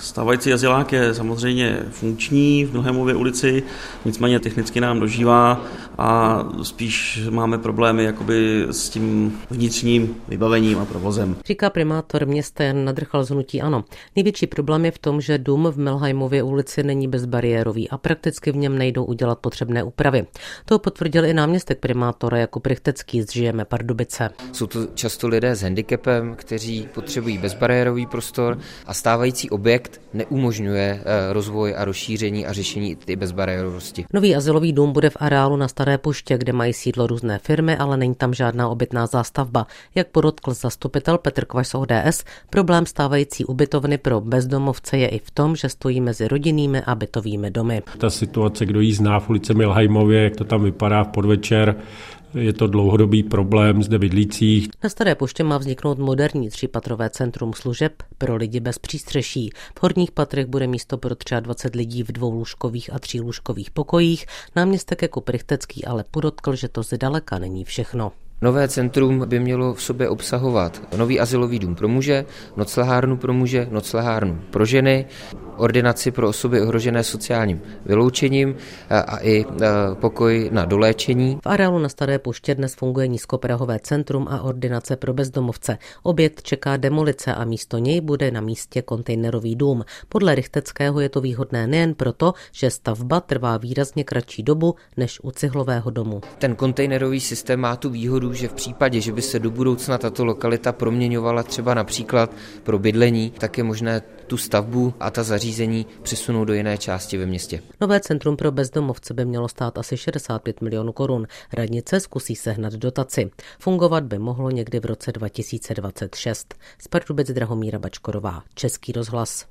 Stávající azylák je samozřejmě funkční v Nohemově ulici, nicméně technicky nám dožívá a spíš máme problémy jakoby s tím vnitřním vybavením a provozem. Říká primátor města Jan Nadrchal z Hnutí Ano. Největší problém je v tom, že dům v Melheimově ulici není bezbariérový a prakticky v něm nejdou udělat potřebné úpravy. To potvrdil i náměstek primátora Jakub Richtecký z Žijeme Pardubice. Jsou to často lidé s handicapem, kteří potřebují bezbariérový prostor a stávající objekt neumožňuje eh, rozvoj a rozšíření a řešení ty bezbariérovosti. Nový asilový dům bude v areálu na Staré Puště, kde mají sídlo různé firmy, ale není tam žádná obytná zástavba. Jak podotkl zastupitel Petr Kvaš z ODS, problém stávající ubytovny pro bezdomovce je i v tom, že stojí mezi rodinnými a bytovými domy. Ta situace, kdo jí zná v ulici Milhajmově, jak to tam vypadá v podvečer, je to dlouhodobý problém zde bydlících. Na Staré poště má vzniknout moderní třípatrové centrum služeb pro lidi bez přístřeší. V horních patrech bude místo pro 23 lidí v dvou lůžkových a tří lůžkových pokojích. Náměstek jako Prichtecký ale podotkl, že to zdaleka není všechno. Nové centrum by mělo v sobě obsahovat nový asilový dům pro muže, noclehárnu pro muže, noclehárnu pro ženy, ordinaci pro osoby ohrožené sociálním vyloučením a i pokoj na doléčení. V areálu na Staré poště dnes funguje nízkoprahové centrum a ordinace pro bezdomovce. Objekt čeká demolice a místo něj bude na místě kontejnerový dům. Podle Richteckého je to výhodné nejen proto, že stavba trvá výrazně kratší dobu než u cihlového domu. Ten kontejnerový systém má tu výhodu, že v případě, že by se do budoucna tato lokalita proměňovala třeba například pro bydlení, tak je možné tu stavbu a ta zařízení přesunout do jiné části ve městě. Nové centrum pro bezdomovce by mělo stát asi 65 milionů korun. Radnice zkusí sehnat dotaci. Fungovat by mohlo někdy v roce 2026. Z Pardubic Drahomíra Bačkorová, Český rozhlas.